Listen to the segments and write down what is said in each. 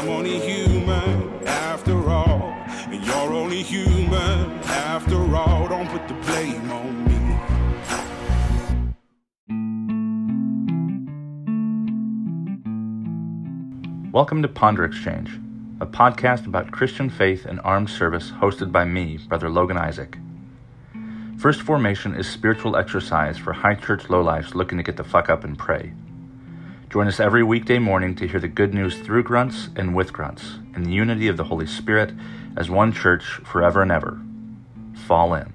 I'm only human after all. And you're only human after all. Don't put the blame on me. Welcome to Ponder Exchange, a podcast about Christian faith and armed service hosted by me, Brother Logan Isaac. First Formation is spiritual exercise for high church lowlifes looking to get the fuck up and pray. Join us every weekday morning to hear the good news through grunts and with grunts, in the unity of the Holy Spirit as one church forever and ever. Fall in.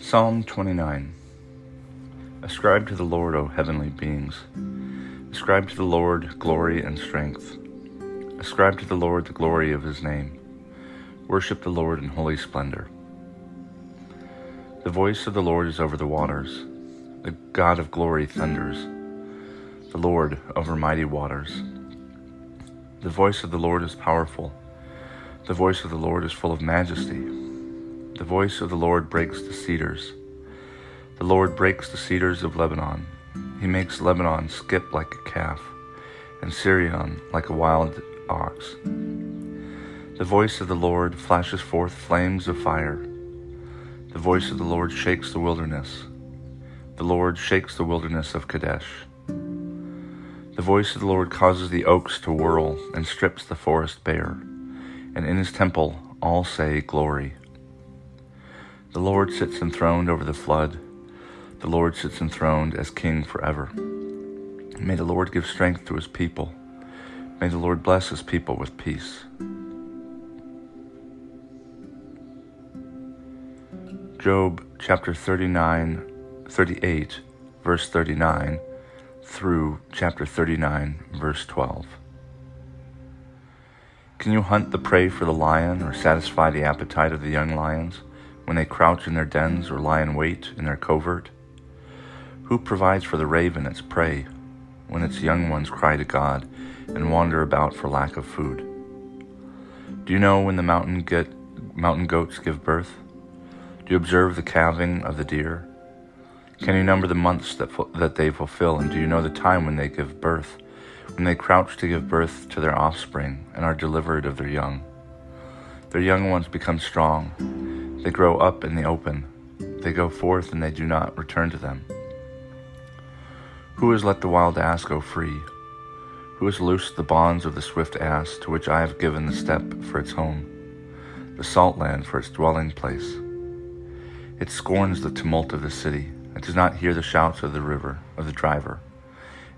Psalm 29 Ascribe to the Lord, O heavenly beings. Ascribe to the Lord glory and strength. Ascribe to the Lord the glory of his name. Worship the Lord in holy splendor. The voice of the Lord is over the waters. The God of glory thunders. The Lord over mighty waters. The voice of the Lord is powerful. The voice of the Lord is full of majesty. The voice of the Lord breaks the cedars. The Lord breaks the cedars of Lebanon. He makes Lebanon skip like a calf, and Sirion like a wild ox. The voice of the Lord flashes forth flames of fire. The voice of the Lord shakes the wilderness. The Lord shakes the wilderness of Kadesh. The voice of the Lord causes the oaks to whirl and strips the forest bare. And in his temple all say, Glory. The Lord sits enthroned over the flood. The Lord sits enthroned as king forever. May the Lord give strength to his people. May the Lord bless his people with peace. Job chapter 39, 38, verse 39 through chapter 39, verse 12. Can you hunt the prey for the lion or satisfy the appetite of the young lions when they crouch in their dens or lie in wait in their covert? Who provides for the raven its prey when its young ones cry to God and wander about for lack of food? Do you know when the mountain, get, mountain goats give birth? Do you observe the calving of the deer? Can you number the months that, that they fulfill, and do you know the time when they give birth, when they crouch to give birth to their offspring and are delivered of their young? Their young ones become strong. They grow up in the open. They go forth and they do not return to them. Who has let the wild ass go free? Who has loosed the bonds of the swift ass to which I have given the steppe for its home, the salt land for its dwelling place? It scorns the tumult of the city. It does not hear the shouts of the river, of the driver.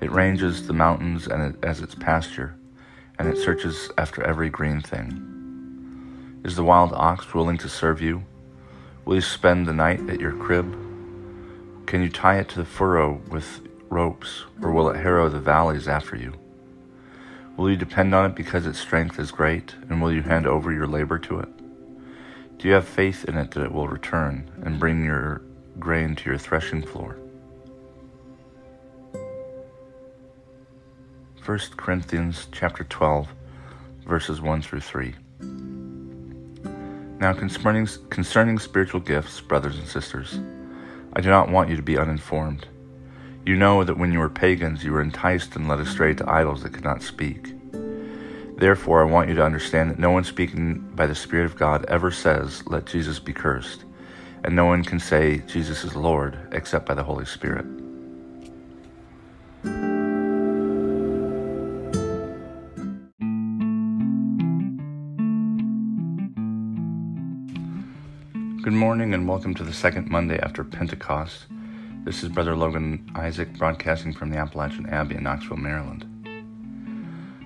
It ranges the mountains and it, as its pasture, and it searches after every green thing. Is the wild ox willing to serve you? Will you spend the night at your crib? Can you tie it to the furrow with ropes, or will it harrow the valleys after you? Will you depend on it because its strength is great, and will you hand over your labor to it? Do you have faith in it that it will return and bring your grain to your threshing floor? 1 Corinthians chapter 12 verses 1 through 3. Now concerning concerning spiritual gifts, brothers and sisters, I do not want you to be uninformed. You know that when you were pagans you were enticed and led astray to idols that could not speak. Therefore, I want you to understand that no one speaking by the Spirit of God ever says, Let Jesus be cursed, and no one can say, Jesus is Lord, except by the Holy Spirit. Good morning, and welcome to the second Monday after Pentecost. This is Brother Logan Isaac broadcasting from the Appalachian Abbey in Knoxville, Maryland.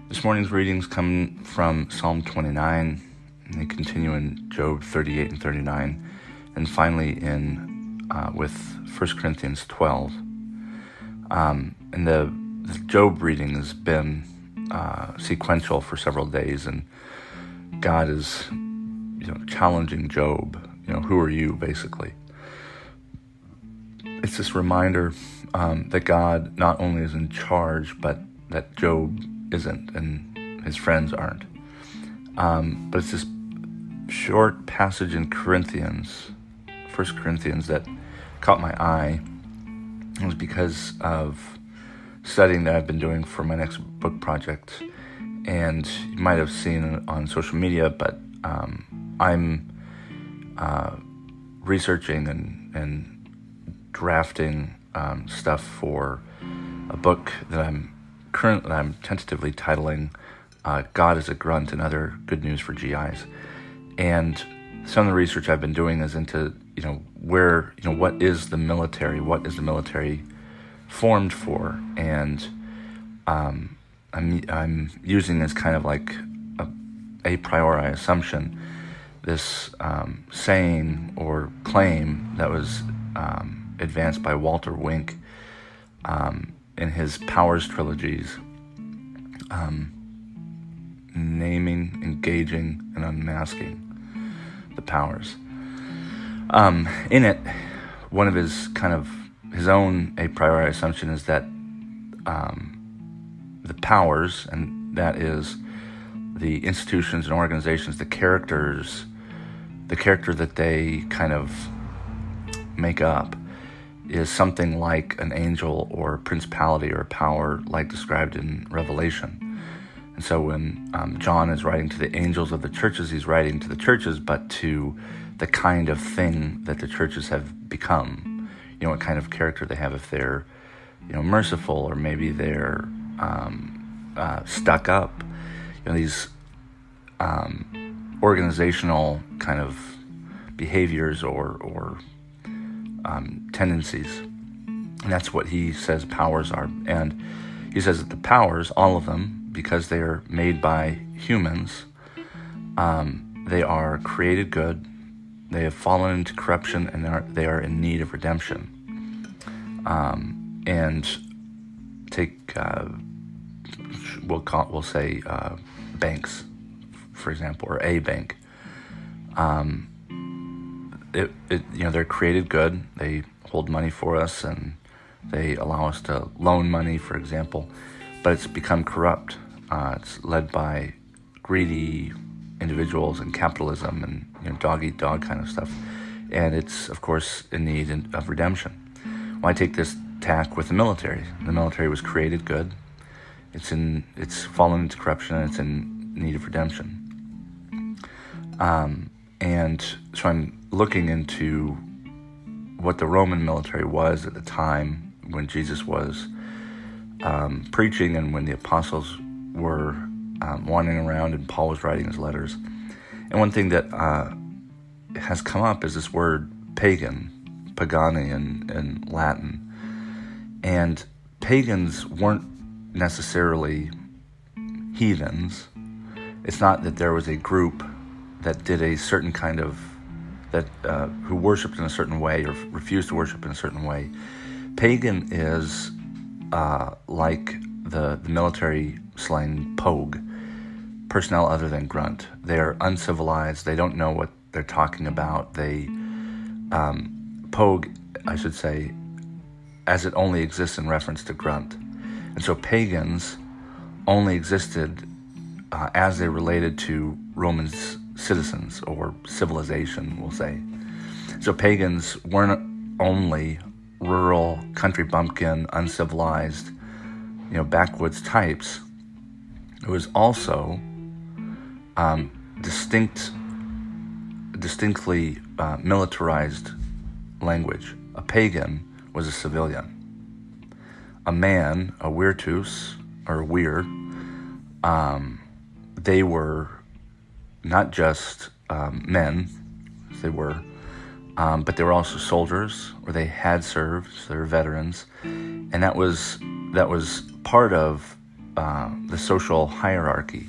This morning's readings come from Psalm 29, and they continue in Job 38 and 39, and finally in uh, with 1 Corinthians 12. Um, and the, the, Job reading has been uh, sequential for several days, and God is, you know, challenging Job. You know, who are you, basically? It's this reminder um, that God not only is in charge, but that Job isn't and his friends aren't. Um, but it's this short passage in Corinthians First Corinthians that caught my eye It was because of studying that I've been doing for my next book project. And you might have seen on social media, but um, I'm uh, researching and, and drafting um, stuff for a book that I'm currently I'm tentatively titling uh, "God is a Grunt" and other good news for GIs. And some of the research I've been doing is into you know where you know what is the military, what is the military formed for, and um, I'm I'm using this kind of like a, a priori assumption, this um, saying or claim that was um, advanced by Walter Wink um, in his Powers trilogies, um, naming, engaging, and unmasking the powers. Um, in it, one of his kind of his own a priori assumption is that um, the powers, and that is the institutions and organizations, the characters, the character that they kind of make up, is something like an angel or principality or power, like described in Revelation. And so when um, John is writing to the angels of the churches, he's writing to the churches, but to the kind of thing that the churches have become. You know, what kind of character they have if they're, you know, merciful or maybe they're um, uh, stuck up. You know, these um, organizational kind of behaviors or, or um, tendencies. And that's what he says powers are. And he says that the powers, all of them, because they are made by humans. Um, they are created good. They have fallen into corruption and they are, they are in need of redemption. Um, and take, uh, we'll, call, we'll say uh, banks, for example, or a bank. Um, it, it, you know, they're created good. They hold money for us and they allow us to loan money, for example, but it's become corrupt. Uh, it's led by greedy individuals and capitalism and you know, dog eat dog kind of stuff. And it's, of course, in need of redemption. Well, I take this tack with the military. The military was created good. It's in it's fallen into corruption and it's in need of redemption. Um, and so I'm looking into what the Roman military was at the time when Jesus was um, preaching and when the apostles were um, wandering around and Paul was writing his letters. And one thing that uh, has come up is this word pagan, pagani in, in Latin. And pagans weren't necessarily heathens. It's not that there was a group that did a certain kind of that uh, who worshipped in a certain way or refused to worship in a certain way. Pagan is uh, like the, the military slang pogue, personnel other than grunt. They're uncivilized. They don't know what they're talking about. They um, pogue, I should say, as it only exists in reference to grunt. And so pagans only existed uh, as they related to Roman citizens or civilization, we'll say. So pagans weren't only rural, country bumpkin, uncivilized, you know, backwoods types. It was also um, distinct, distinctly uh, militarized language. A pagan was a civilian. A man, a virtus or weir, um, they were not just um, men, they were, um, but they were also soldiers, or they had served, so they were veterans, and that was that was part of uh, the social hierarchy.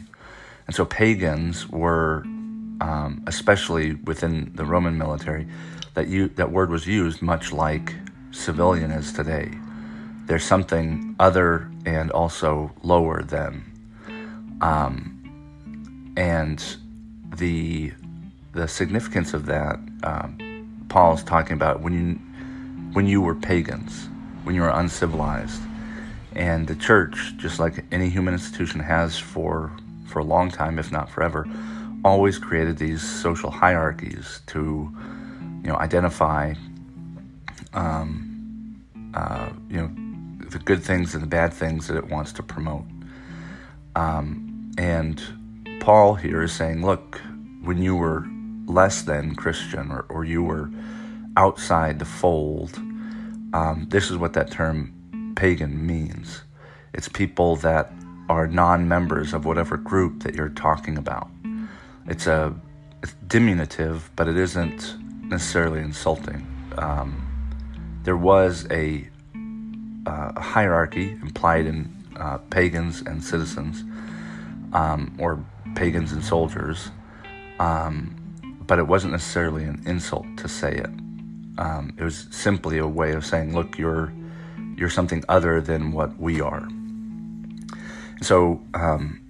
And so pagans were, um, especially within the Roman military, that, you, that word was used much like civilian is today. There's something other and also lower than. Um, and the the significance of that, um, is talking about when you when you were pagans, when you were uncivilized, and the church, just like any human institution has for for a long time, if not forever, always created these social hierarchies to you know, identify, um, uh, you know, the good things and the bad things that it wants to promote. Um, and Paul here is saying, look, when you were less than Christian or, or you were outside the fold, um, this is what that term pagan means. It's people that are non members of whatever group that you're talking about. It's a it's diminutive, but it isn't necessarily insulting. Um, there was a, uh, a, hierarchy implied in uh, pagans and citizens, um, or pagans and soldiers, um, but it wasn't necessarily an insult to say it. Um, it was simply a way of saying, "Look, you're you're something other than what we are." So, um,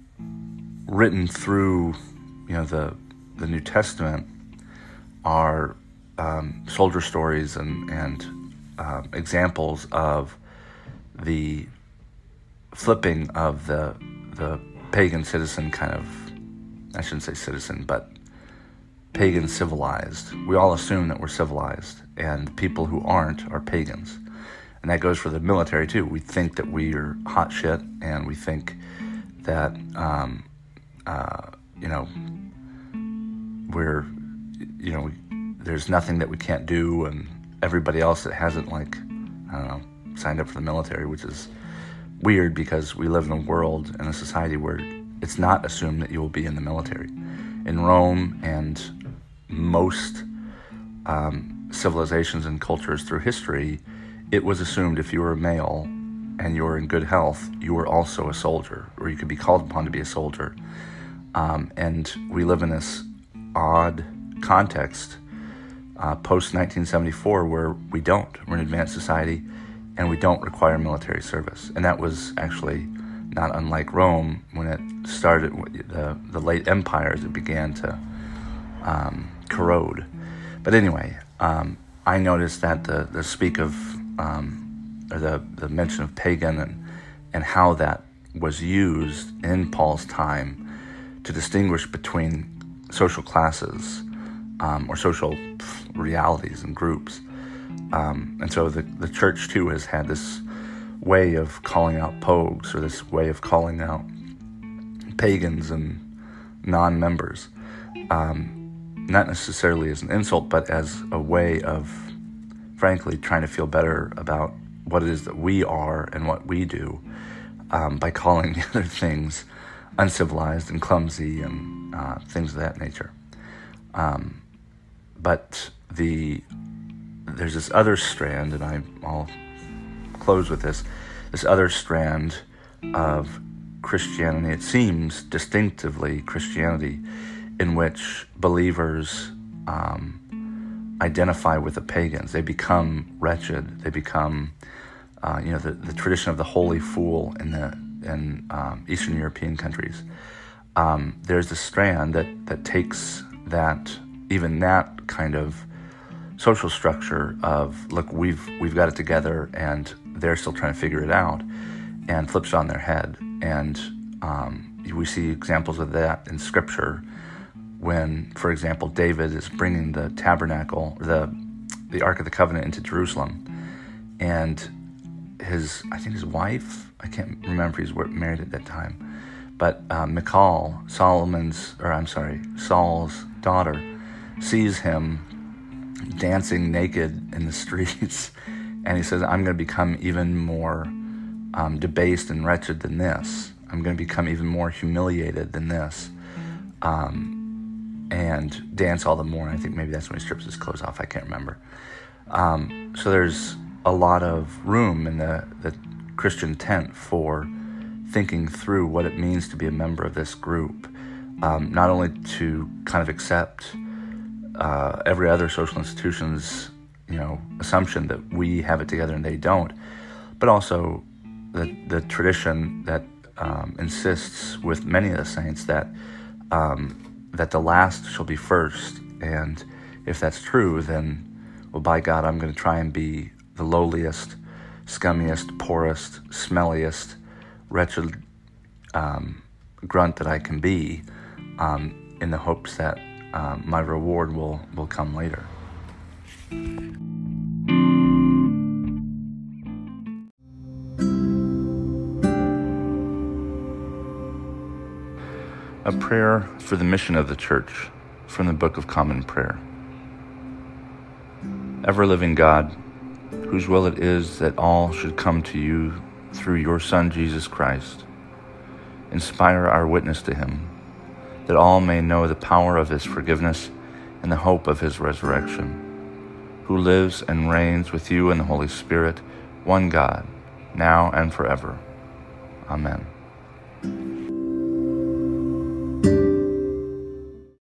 written through, you know, the the New Testament are um, soldier stories and and uh, examples of the flipping of the the pagan citizen kind of I shouldn't say citizen, but pagan civilized. We all assume that we're civilized, and people who aren't are pagans. And that goes for the military too. We think that we are hot shit, and we think that, um, uh, you know, we're, you know, there's nothing that we can't do, and everybody else that hasn't, like, I don't know, signed up for the military, which is weird because we live in a world and a society where it's not assumed that you will be in the military. In Rome and most um, civilizations and cultures through history, it was assumed if you were a male and you were in good health, you were also a soldier, or you could be called upon to be a soldier. Um, and we live in this odd context uh, post 1974 where we don't. We're an advanced society and we don't require military service. And that was actually not unlike Rome when it started, the, the late empires, it began to um, corrode. But anyway, um, I noticed that the, the speak of, um, or the, the mention of pagan and, and how that was used in Paul's time to distinguish between social classes um, or social realities and groups. Um, and so the, the church too has had this way of calling out pogues or this way of calling out pagans and non members. Um, not necessarily as an insult, but as a way of, frankly, trying to feel better about what it is that we are and what we do um, by calling the other things uncivilized and clumsy and uh, things of that nature. Um, but the there's this other strand, and I, I'll close with this. This other strand of Christianity, it seems distinctively Christianity, in which believers um, identify with the pagans. They become wretched. They become, uh, you know, the, the tradition of the holy fool in the in um, Eastern European countries. Um, there's a strand that that takes that even that kind of social structure of look we've we've got it together and they're still trying to figure it out and flips on their head. And um, we see examples of that in scripture when, for example, David is bringing the tabernacle, the the Ark of the Covenant into Jerusalem, and his I think his wife I can't remember if he's married at that time, but uh, Michal, Solomon's or I'm sorry Saul's daughter, sees him dancing naked in the streets, and he says, "I'm going to become even more um, debased and wretched than this. I'm going to become even more humiliated than this." Um, and dance all the more. And I think maybe that's when he strips his clothes off. I can't remember. Um, so there's a lot of room in the, the Christian tent for thinking through what it means to be a member of this group. Um, not only to kind of accept uh, every other social institution's you know assumption that we have it together and they don't, but also the the tradition that um, insists with many of the saints that um, that the last shall be first. And if that's true, then, well, by God, I'm going to try and be the lowliest, scummiest, poorest, smelliest, wretched um, grunt that I can be um, in the hopes that um, my reward will, will come later. A prayer for the mission of the Church from the Book of Common Prayer. Ever living God, whose will it is that all should come to you through your Son Jesus Christ, inspire our witness to him, that all may know the power of his forgiveness and the hope of his resurrection, who lives and reigns with you in the Holy Spirit, one God, now and forever. Amen.